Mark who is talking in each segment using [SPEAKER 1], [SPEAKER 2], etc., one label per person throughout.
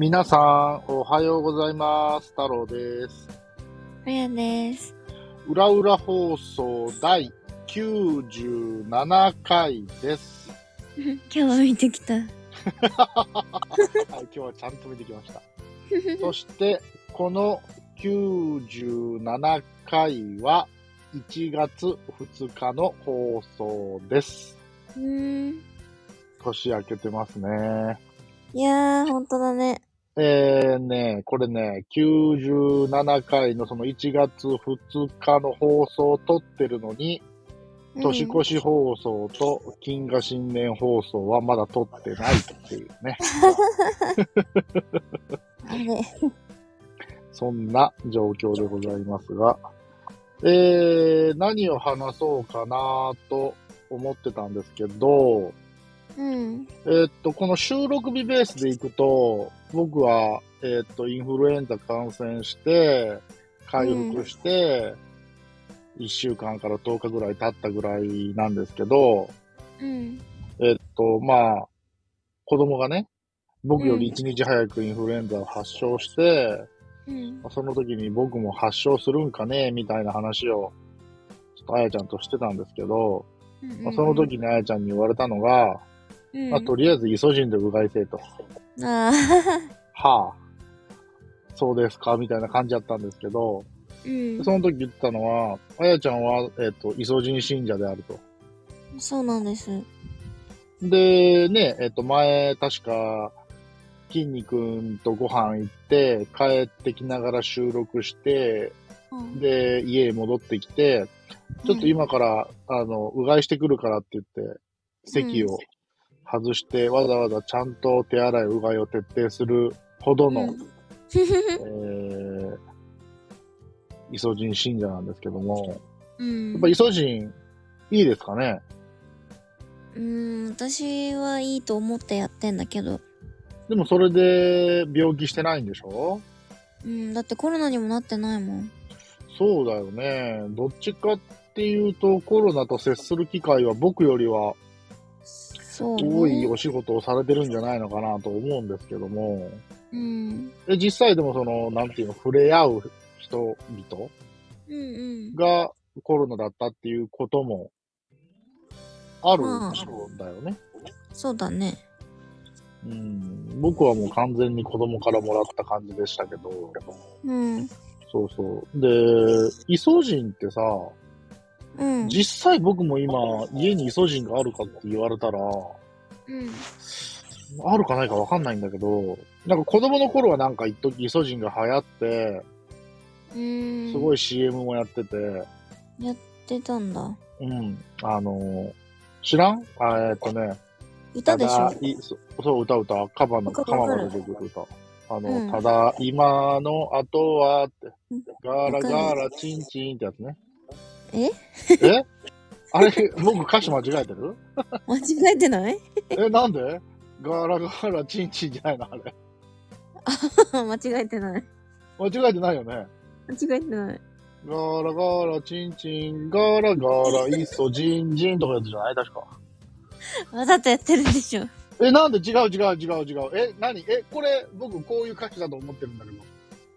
[SPEAKER 1] 皆さん、おはようございます。太郎です。
[SPEAKER 2] あやです。
[SPEAKER 1] 裏裏放送第97回です。
[SPEAKER 2] 今日は見てきた。
[SPEAKER 1] はい、今日はちゃんと見てきました。そして、この97回は1月2日の放送です。年明けてますね。
[SPEAKER 2] いやー、ほんとだね。
[SPEAKER 1] えーね、これね、97回のその1月2日の放送を撮ってるのに、
[SPEAKER 2] うん
[SPEAKER 1] 年越し放送と金河新年放送はまだ撮ってないっていうね。そんな状況でございますが、えー、何を話そうかなと思ってたんですけど、
[SPEAKER 2] うん。
[SPEAKER 1] えーっと、この収録日ベースでいくと、僕は、えーっと、インフルエンザ感染して、回復して、1週間から10日ぐらい経ったぐらいなんですけど、
[SPEAKER 2] うん。
[SPEAKER 1] えーっと、まあ、子供がね、僕より1日早くインフルエンザを発症して、
[SPEAKER 2] うん。
[SPEAKER 1] その時に僕も発症するんかね、みたいな話を、ちょっとあやちゃんとしてたんですけど、まあ、その時にあやちゃんに言われたのが、
[SPEAKER 2] うん、
[SPEAKER 1] まあ、とりあえずイソジンでうがいせえと。
[SPEAKER 2] あ
[SPEAKER 1] はあ、そうですか、みたいな感じだったんですけど、
[SPEAKER 2] ーうん。
[SPEAKER 1] その時言ってたのは、あやちゃんは、えっ、と、イソジン信者であると。
[SPEAKER 2] そうなんです。
[SPEAKER 1] で、ね、えっ、と、前、確か、筋肉とご飯行って、帰ってきながら収録して、
[SPEAKER 2] うん。
[SPEAKER 1] で、家に戻ってきて、ちょっと今から、あの、うがいしてくるからって言って、席を外して、わざわざちゃんと手洗い、うがいを徹底するほどの、
[SPEAKER 2] うん
[SPEAKER 1] えー、イソジン信者なんですけども、
[SPEAKER 2] うん。
[SPEAKER 1] やっぱイソジン、いいですかね？
[SPEAKER 2] うん、私はいいと思ってやってんだけど。
[SPEAKER 1] でもそれで病気してないんでしょ？
[SPEAKER 2] うん、だってコロナにもなってないもん。
[SPEAKER 1] そうだよね。どっちかっていうと、コロナと接する機会は僕よりは
[SPEAKER 2] そう、
[SPEAKER 1] 多いお仕事をされてるんじゃないのかなと思うんですけども、
[SPEAKER 2] うん。
[SPEAKER 1] で実際でもその、なんていうの、触れ合う人々
[SPEAKER 2] うんうん。
[SPEAKER 1] がコロナだったっていうこともあるそうだよね。
[SPEAKER 2] そうだね。
[SPEAKER 1] うん、僕はもう完全に子供からもらった感じでしたけど、
[SPEAKER 2] うん。
[SPEAKER 1] そうそう。で、イソジンってさ、
[SPEAKER 2] うん。
[SPEAKER 1] 実際僕も今、家にイソジンがあるかって言われたら、
[SPEAKER 2] うん。
[SPEAKER 1] あるかないかわかんないんだけど、なんか子供の頃はなんか一時イソジンが流行って、
[SPEAKER 2] うん。
[SPEAKER 1] すごい CM もやってて、
[SPEAKER 2] やってたんだ。
[SPEAKER 1] うん、あのー知らん？あえーっとね、
[SPEAKER 2] 歌でしょ？
[SPEAKER 1] そそう、歌歌、カバの、
[SPEAKER 2] わかる
[SPEAKER 1] カマが
[SPEAKER 2] わかる
[SPEAKER 1] 出てくる歌。あの、
[SPEAKER 2] うん
[SPEAKER 1] ただ、今の後はって
[SPEAKER 2] うん、
[SPEAKER 1] ガラガラチンチンってやつね。
[SPEAKER 2] え？
[SPEAKER 1] え？あれ、僕歌詞間違えてる？
[SPEAKER 2] 間違えてない？
[SPEAKER 1] え、なんで？ガラガラチンチンじゃないの？あれ。
[SPEAKER 2] 間違えてない。
[SPEAKER 1] 間違えてないよね？
[SPEAKER 2] 間違えてない。
[SPEAKER 1] ガラガラチンチン、ガラガライソジンジンとかやつじゃない？確か。
[SPEAKER 2] わざとやってるでしょ。
[SPEAKER 1] え、なんで？違う違う違う違う。え、何？え、これ、僕こういう歌詞だと思ってるんだけど。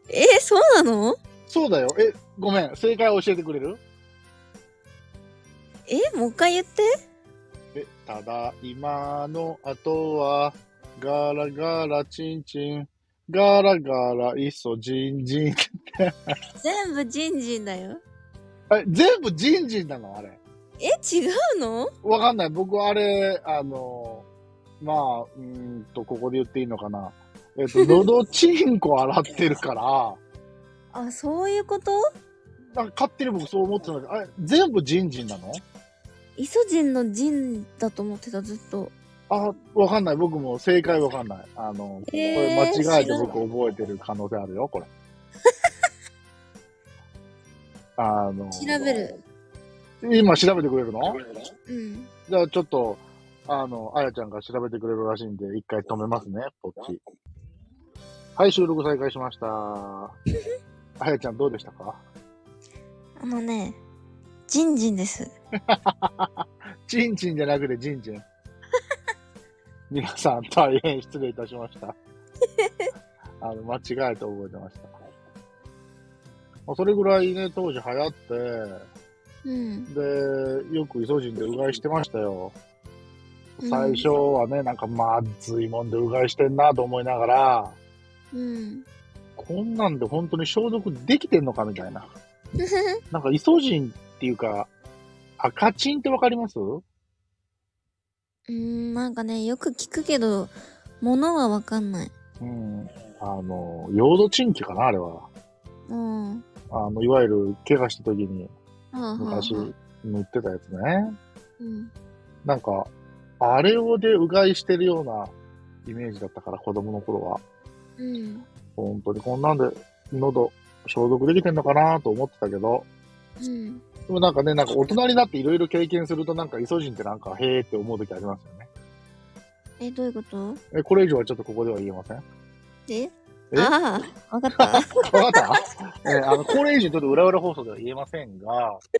[SPEAKER 2] えー、そうなの？
[SPEAKER 1] そうだよ。え、ごめん。正解を教えてくれる？
[SPEAKER 2] えもう一回言って。
[SPEAKER 1] え、ただ、今の後は、ガラガラチンチン、ガラガライソジンジン。
[SPEAKER 2] 全部ジンジンだよ。
[SPEAKER 1] え、全部ジンジンなの？あれ。
[SPEAKER 2] え違うの？
[SPEAKER 1] わかんない。僕、あれ、あの、まあ、うーんと、ここで言っていいのかな。えっと、喉チンコ洗ってるから、
[SPEAKER 2] あ、そういうこと？
[SPEAKER 1] なんか勝手に僕そう思ってたんだけど、あれ、全部ジンジンなの？
[SPEAKER 2] イソジンのジンだと思ってた、ずっと。
[SPEAKER 1] あ、わかんない。僕も正解わかんない。あの、こ
[SPEAKER 2] えー
[SPEAKER 1] れ間違えて僕覚えてる可能性あるよ、これ。あの、
[SPEAKER 2] 調べる。
[SPEAKER 1] 今調べてくれるの？
[SPEAKER 2] うん。
[SPEAKER 1] じゃあちょっと、あの、あやちゃんが調べてくれるらしいんで、一回止めますね、こっち。はい、収録再開しました。あやちゃんどうでしたか？
[SPEAKER 2] あのね、ジンジンです。
[SPEAKER 1] チンチンじゃなくてジンジン。皆さん大変失礼いたしました。あの、間違えて覚えてました。まあ、それぐらいね、当時流行って、
[SPEAKER 2] うん。
[SPEAKER 1] で、よくイソジンでうがいしてましたよ。
[SPEAKER 2] うん
[SPEAKER 1] 最初はね、なんかまずいもんでうがいしてんなと思いながら、
[SPEAKER 2] うん。
[SPEAKER 1] こんなんで本当に消毒できてんのかみたいな。なんかイソジンっていうか、赤チンってわかります？
[SPEAKER 2] うん、なんかね、よく聞くけど、ものはわかんない。
[SPEAKER 1] うん。あの、ヨードチンキかなあれは。
[SPEAKER 2] うん。
[SPEAKER 1] あの、いわゆる怪我した時に昔
[SPEAKER 2] はあ。
[SPEAKER 1] 塗ってたやつね。
[SPEAKER 2] うん。
[SPEAKER 1] なんか、あれをでうがいしてるようなイメージだったから、子供の頃は。
[SPEAKER 2] うん。
[SPEAKER 1] 本当にこんなんで喉消毒できてんのかなと思ってたけど、
[SPEAKER 2] うん。
[SPEAKER 1] でもなんかね、なんか大人になっていろいろ経験するとなんかイソジンってなんかへーって思う時ありますよね。
[SPEAKER 2] え、どういうこと？
[SPEAKER 1] え、これ以上はちょっとここでは言えません？
[SPEAKER 2] え？
[SPEAKER 1] え？
[SPEAKER 2] ああ、わかった。
[SPEAKER 1] わかった？えあの、これ以上ちょっと裏裏放送では言えませんが、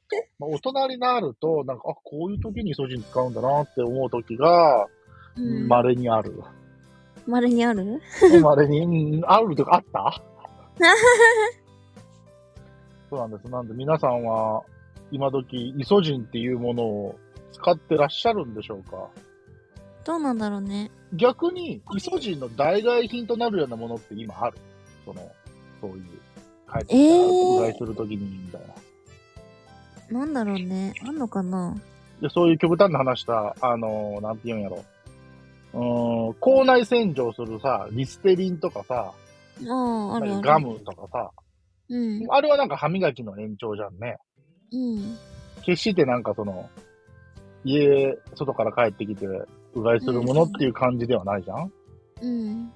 [SPEAKER 1] まあ、大人になると、なんか、あ、こういう時にイソジン使うんだなって思う時が、
[SPEAKER 2] うん。
[SPEAKER 1] 稀にある。
[SPEAKER 2] 丸にある？
[SPEAKER 1] 稀に、うんあるとかあった？そうなんです。なんで皆さんは、今時、イソジンっていうものを使ってらっしゃるんでしょうか？
[SPEAKER 2] どうなんだろうね。
[SPEAKER 1] 逆に、イソジンの代替品となるようなものって今ある？その、そういう、帰ってきたするときに、みたいな。
[SPEAKER 2] なんだろうね。あんのかな？
[SPEAKER 1] で、そういう極端な話した、あのーなんて言うんやろ。うーん、口内洗浄するさ、リステリンとかさ、
[SPEAKER 2] ああ、あるある。
[SPEAKER 1] ガムとかさ、
[SPEAKER 2] うん。
[SPEAKER 1] あれはなんか歯磨きの延長じゃんね。
[SPEAKER 2] うん。
[SPEAKER 1] 決してなんかその、家、外から帰ってきて、うがいするものっていう感じではないじゃん、
[SPEAKER 2] うん。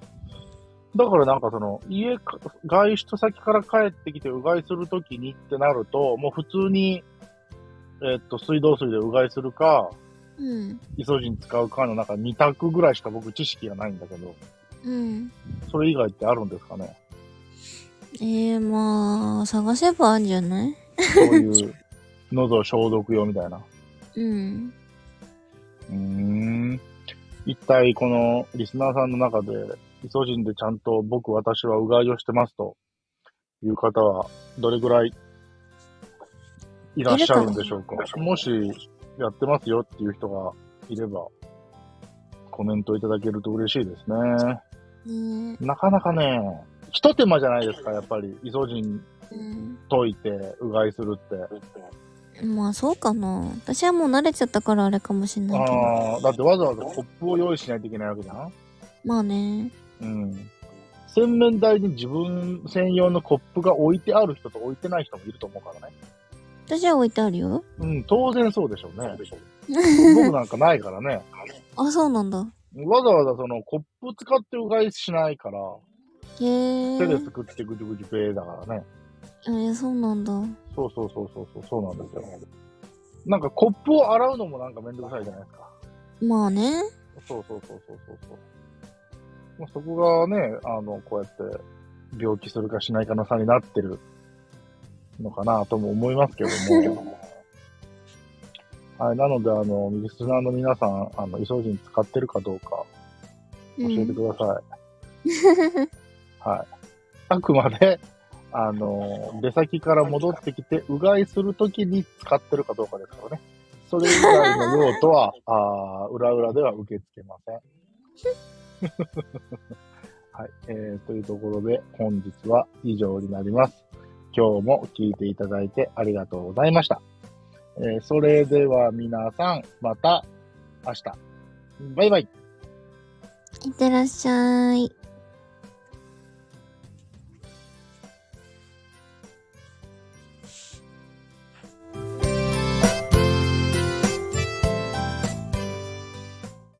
[SPEAKER 1] だからなんかその、家か、外出先から帰ってきてうがいするときにってなると、もう普通に、えっと、水道水でうがいするか、
[SPEAKER 2] うん。
[SPEAKER 1] イソジン使うかのなんか2択ぐらいしか僕知識がないんだけど、
[SPEAKER 2] うん。
[SPEAKER 1] それ以外ってあるんですかね？
[SPEAKER 2] えー、まあ、探せばあるんじゃない？
[SPEAKER 1] そういう、喉消毒用みたいな。
[SPEAKER 2] うん。
[SPEAKER 1] うーん。一体このリスナーさんの中で、イソジンでちゃんと僕、私はうがいをしてますという方は、どれぐらいいらっしゃるんでしょうか？もし、やってますよっていう人がいれば、コメントいただけると嬉しいですね。
[SPEAKER 2] ね
[SPEAKER 1] なかなかね、一手間じゃないですか、やっぱり。イソジン
[SPEAKER 2] うん。
[SPEAKER 1] 溶いて、うがいするって。
[SPEAKER 2] まあ、そうかな。私はもう慣れちゃったからあれかもしんないけど。
[SPEAKER 1] ああ、だってわざわざコップを用意しないといけないわけじゃん
[SPEAKER 2] まあね。
[SPEAKER 1] うん。洗面台に自分専用のコップが置いてある人と置いてない人もいると思うからね。
[SPEAKER 2] 私は置いてあるよ。
[SPEAKER 1] うん、当然そうでしょうね。僕なんかないからね。
[SPEAKER 2] あ、そうなんだ。
[SPEAKER 1] わざわざそのコップ使ってうがいしないから、
[SPEAKER 2] へえ。
[SPEAKER 1] 手ですくってぐちぐちべーだからね。
[SPEAKER 2] えー、そうなんだ。
[SPEAKER 1] そうそうそうそうそう、そうなんですよ。なんかコップを洗うのもなんかめんどくさいじゃないですか。
[SPEAKER 2] まあね。
[SPEAKER 1] そうそうそうそうそうそう。まあ、そこがね、あの、こうやって病気するかしないかの差になってるのかなとも思いますけども。はい、なので、あの、リスナーの皆さん、あの、イソジン使ってるかどうか教えてください。はい。あくまで、あの、出先から戻ってきて、うがいするときに使ってるかどうかですからね。それ以外の用途は、あー裏裏では受け付けません。はい。えー、というところで、本日は以上になります。今日も聞いていただいてありがとうございました。えー、それでは皆さん、また明日。バイバイ。
[SPEAKER 2] いってらっしゃい。